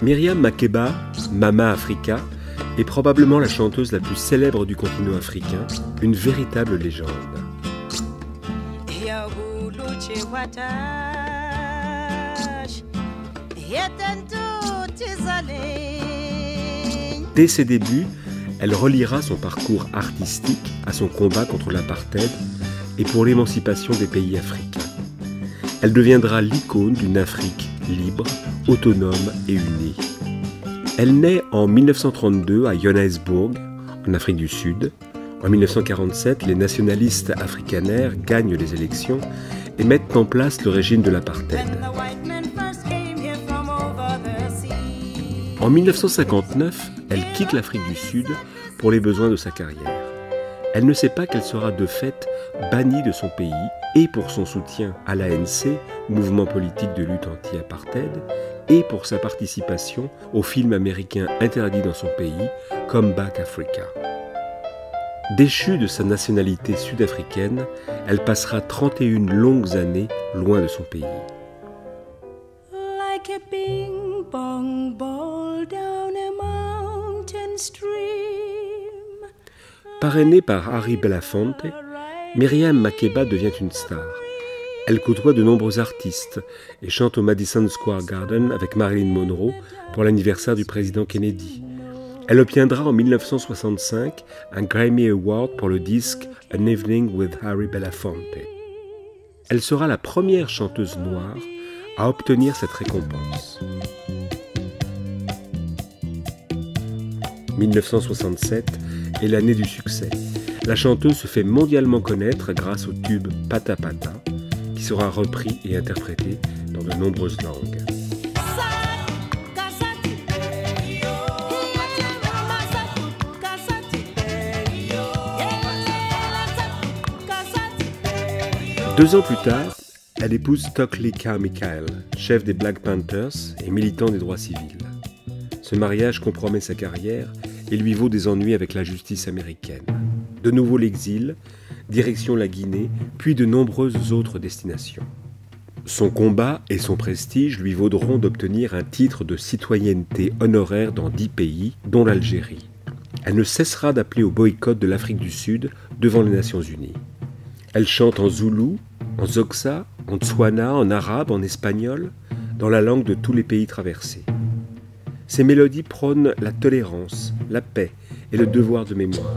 Myriam Makeba, Mama Africa, est probablement la chanteuse la plus célèbre du continent africain, une véritable légende. Dès ses débuts, elle reliera son parcours artistique à son combat contre l'apartheid et pour l'émancipation des pays africains. Elle deviendra l'icône d'une Afrique libre, autonome et unie. Elle naît en 1932 à Johannesburg, en Afrique du Sud. En 1947, les nationalistes afrikaners gagnent les élections et mettent en place le régime de l'apartheid. En 1959, elle quitte l'Afrique du Sud pour les besoins de sa carrière. Elle ne sait pas qu'elle sera de fait bannie de son pays et pour son soutien à l'ANC, mouvement politique de lutte anti-apartheid, et pour sa participation au film américain interdit dans son pays, Come Back Africa. Déchue de sa nationalité sud-africaine, elle passera 31 longues années loin de son pays. Parrainée par Harry Belafonte, Myriam Makeba devient une star. Elle côtoie de nombreux artistes et chante au Madison Square Garden avec Marilyn Monroe pour l'anniversaire du président Kennedy. Elle obtiendra en 1965 un Grammy Award pour le disque An Evening with Harry Belafonte. Elle sera la première chanteuse noire à obtenir cette récompense. 1967 est l'année du succès. La chanteuse se fait mondialement connaître grâce au tube Pata Pata, qui sera repris et interprété dans de nombreuses langues. Deux ans plus tard, elle épouse Stockley Carmichael, chef des Black Panthers et militant des droits civils. Ce mariage compromet sa carrière et lui vaut des ennuis avec la justice américaine. De nouveau l'exil, direction la Guinée, puis de nombreuses autres destinations. Son combat et son prestige lui vaudront d'obtenir un titre de citoyenneté honoraire dans dix pays, dont l'Algérie. Elle ne cessera d'appeler au boycott de l'Afrique du Sud devant les Nations Unies. Elle chante en zoulou, en zoxa, en tswana, en arabe, en espagnol, dans la langue de tous les pays traversés. Ces mélodies prônent la tolérance, la paix et le devoir de mémoire.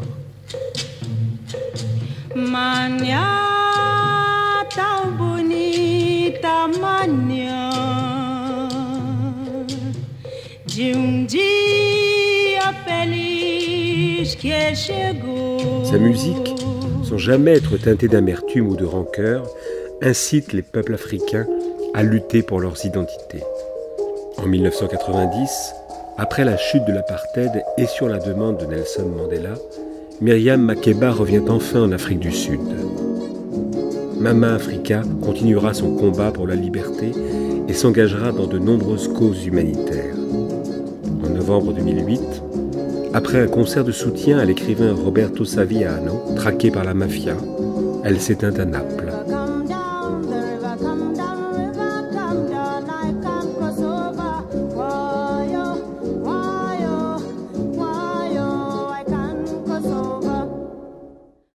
Sa musique, sans jamais être teintée d'amertume ou de rancœur, incite les peuples africains à lutter pour leurs identités. En 1990, après la chute de l'apartheid et sur la demande de Nelson Mandela, Myriam Makeba revient enfin en Afrique du Sud. Mama Africa continuera son combat pour la liberté et s'engagera dans de nombreuses causes humanitaires. En novembre 2008, après un concert de soutien à l'écrivain Roberto Saviano, traqué par la mafia, elle s'éteint à Naples.